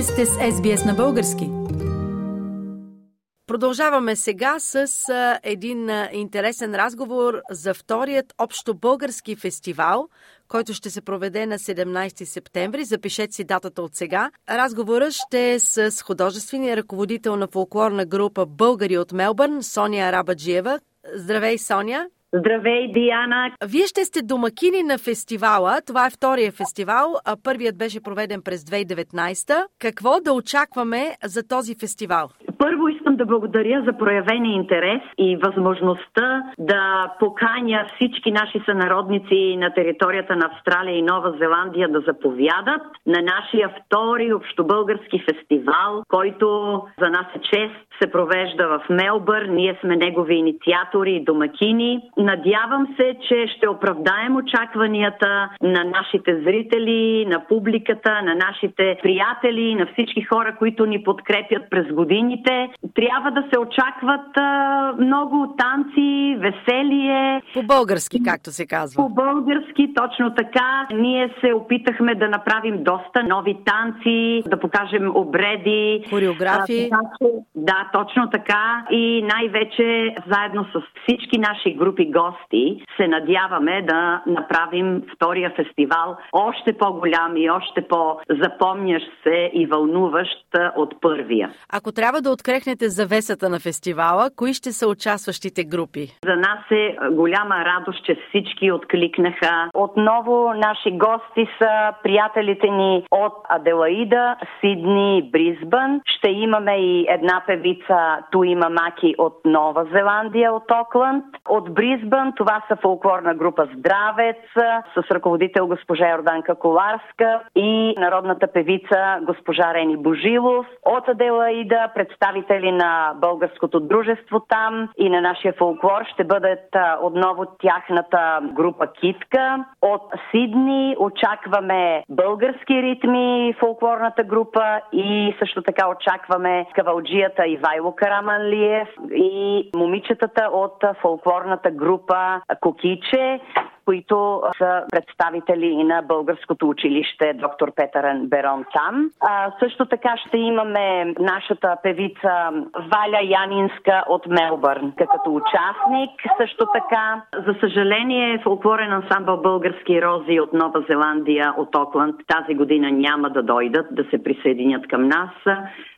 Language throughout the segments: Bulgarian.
Вие сте с SBS на български. Продължаваме сега с един интересен разговор за вторият общо български фестивал, който ще се проведе на 17 септември. Запишете си датата от сега. Разговорът ще е с художествения ръководител на фолклорна група Българи от Мелбърн, Соня Арабаджиева. Здравей, Соня! Здравей, Диана! Вие ще сте домакини на фестивала. Това е втория фестивал. А първият беше проведен през 2019. Какво да очакваме за този фестивал? Първо искам да благодаря за проявения интерес и възможността да поканя всички наши сънародници на територията на Австралия и Нова Зеландия да заповядат на нашия втори общобългарски фестивал, който за нас е чест се провежда в Мелбър. Ние сме негови инициатори и домакини. Надявам се, че ще оправдаем очакванията на нашите зрители, на публиката, на нашите приятели, на всички хора, които ни подкрепят през годините. Да се очакват а, много танци, веселие. По-български, както се казва. По-български, точно така. Ние се опитахме да направим доста нови танци, да покажем обреди. Хореографии. Да, точно така. И най-вече заедно с всички наши групи гости се надяваме да направим втория фестивал още по-голям и още по-запомнящ се и вълнуващ от първия. Ако трябва да открехнете завесата на фестивала, кои ще са участващите групи? За нас е голяма радост, че всички откликнаха. Отново наши гости са приятелите ни от Аделаида, Сидни Бризбън. Ще имаме и една певица Туима Маки от Нова Зеландия, от Окланд. От Бризбън това са фолклорна група Здравец с ръководител госпожа Йорданка Коларска и народната певица госпожа Рени Божилов. От Аделаида представители на българското дружество там и на нашия фолклор ще бъдат отново тяхната група Китка. От Сидни очакваме български ритми фолклорната група и също така очакваме кавалджията Ивайло Караманлиев и момичетата от фолклорната група Кокиче които са представители на българското училище доктор Петърен Берон там. А, също така ще имаме нашата певица Валя Янинска от Мелбърн като участник. Също така, за съжаление, фолклорен ансамбъл Български рози от Нова Зеландия, от Окланд, тази година няма да дойдат да се присъединят към нас,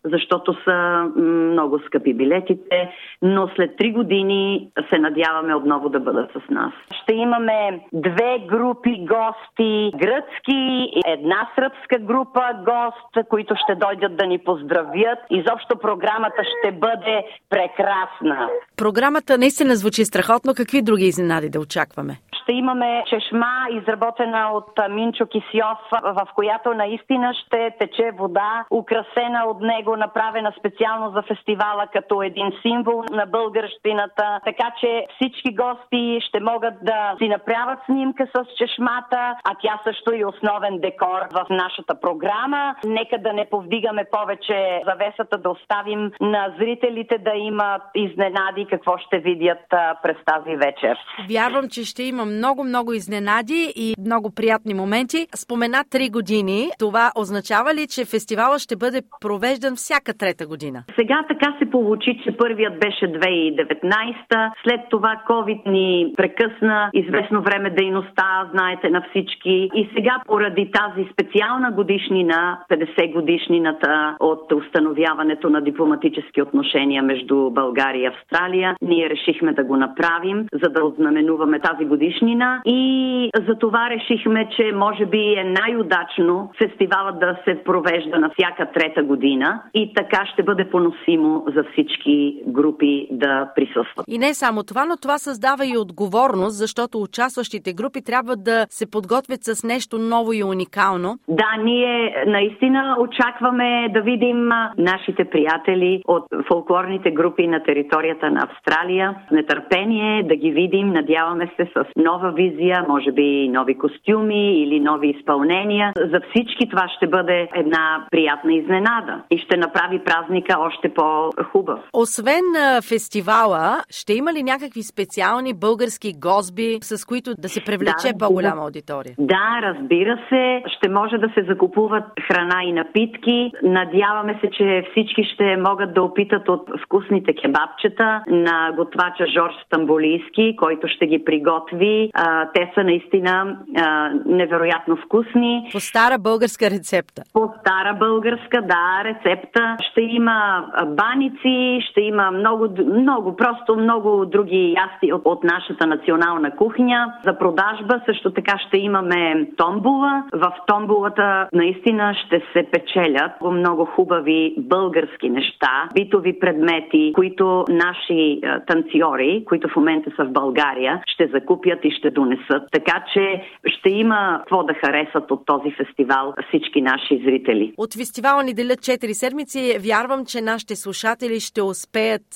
защото са много скъпи билетите, но след три години се надяваме отново да бъдат с нас. Ще имаме две групи гости, гръцки, една сръбска група гост, които ще дойдат да ни поздравят. Изобщо програмата ще бъде прекрасна. Програмата наистина звучи страхотно. Какви други изненади да очакваме? Ще имаме чешма, изработена от Минчо Кисиов, в която наистина ще тече вода, украсена от него, направена специално за фестивала като един символ на българщината. Така че всички гости ще могат да си направят снимка с чешмата, а тя също е основен декор в нашата програма. Нека да не повдигаме повече завесата, да оставим на зрителите да имат изненади какво ще видят през тази вечер. Вярвам, че ще има много, много изненади и много приятни моменти. Спомена три години. Това означава ли, че фестивала ще бъде провеждан всяка трета година? Сега така се получи, че първият беше 2019. След това COVID ни прекъсна известно време дейността, знаете, на всички. И сега поради тази специална годишнина, 50 годишнината от установяването на дипломатически отношения между България и Австралия, ние решихме да го направим, за да ознаменуваме тази годишнина годишнина и за това решихме, че може би е най-удачно фестивалът да се провежда на всяка трета година и така ще бъде поносимо за всички групи да присъстват. И не само това, но това създава и отговорност, защото участващите групи трябва да се подготвят с нещо ново и уникално. Да, ние наистина очакваме да видим нашите приятели от фолклорните групи на територията на Австралия. Нетърпение да ги видим, надяваме се с нова визия, може би нови костюми или нови изпълнения. За всички това ще бъде една приятна изненада и ще направи празника още по-хубав. Освен фестивала, ще има ли някакви специални български госби, с които да се привлече да, по-голяма аудитория. Да, разбира се. Ще може да се закупуват храна и напитки. Надяваме се, че всички ще могат да опитат от вкусните кебабчета на готвача Жорж Стамбулийски, който ще ги приготви. А, те са наистина а, невероятно вкусни. По стара българска рецепта. По стара българска, да, рецепта. Ще има баници, ще има много, много, просто много други ясти от, от нашата национална кухня. За продажба също така ще имаме томбула. В томбулата наистина ще се печелят много хубави български неща, битови предмети, които наши танцори, които в момента са в България, ще закупят и ще донесат. Така че ще има какво да харесат от този фестивал всички наши зрители. От фестивала ни делят 4 седмици. Вярвам, че нашите слушатели ще успеят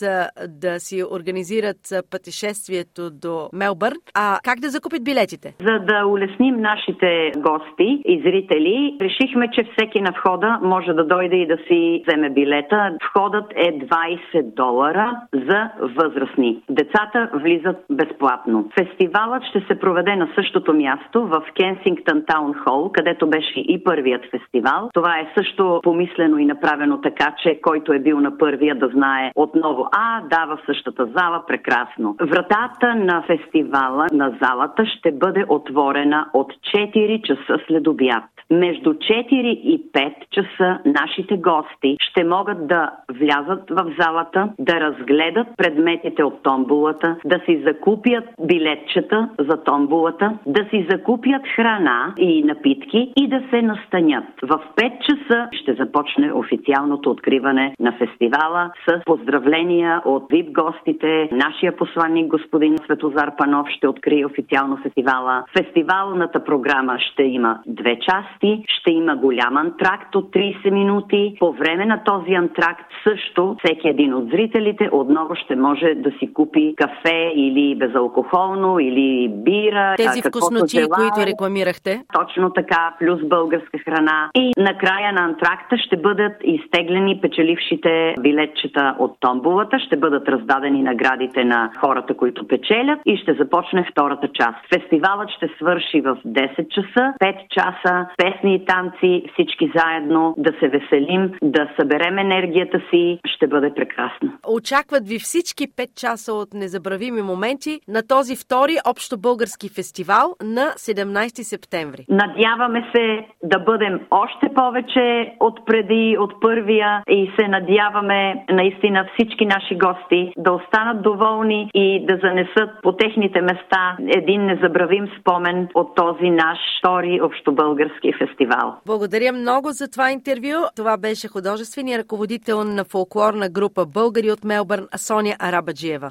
да си организират пътешествието до Мелбърн. А как да закупят билетите? За да улесним нашите гости и зрители, решихме, че всеки на входа може да дойде и да си вземе билета. Входът е 20 долара за възрастни. Децата влизат безплатно. Фестивалът ще се проведе на същото място в Кенсингтън Таун Хол, където беше и първият фестивал. Това е също помислено и направено така, че който е бил на първия да знае отново. А, да, в същата зала, прекрасно. Вратата на фестивала на залата ще бъде отворена от 4 часа след обяд. Между 4 и 5 часа нашите гости ще могат да влязат в залата, да разгледат предметите от томбулата, да си закупят билетчета за томбулата, да си закупят храна и напитки и да се настанят. В 5 часа ще започне официалното откриване на фестивала с поздравления от VIP гостите. Нашия посланник господин Светозар Панов ще открие официално фестивала. Фестивалната програма ще има две части. Ще има голям антракт от 30 минути. По време на този антракт също всеки един от зрителите отново ще може да си купи кафе или безалкохолно, или бира. Тези вкусноти, които рекламирахте. Точно така, плюс българска храна. И накрая на антракта ще бъдат изтеглени печелившите билетчета от томбулата, ще бъдат раздадени наградите на хората, които печелят и ще започне втората част. Фестивалът ще свърши в 10 часа, 5 часа, песни и танци, всички заедно да се веселим, да съберем енергията си, ще бъде прекрасно. Очакват ви всички 5 часа от незабравими моменти на този втори общо български фестивал на 17 септември. Надяваме се да бъдем още повече от преди, от първия и се надяваме наистина всички наши гости да останат доволни и да занесат по техните места един незабравим спомен от този наш втори общобългарски фестивал. Благодаря много за това интервю. Това беше художественият ръководител на фолклорна група Българи от Мелбърн Соня Арабаджиева.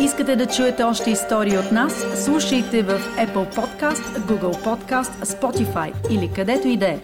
Искате да чуете още истории от нас? Слушайте в Apple Podcast, Google Podcast, Spotify или където и да е.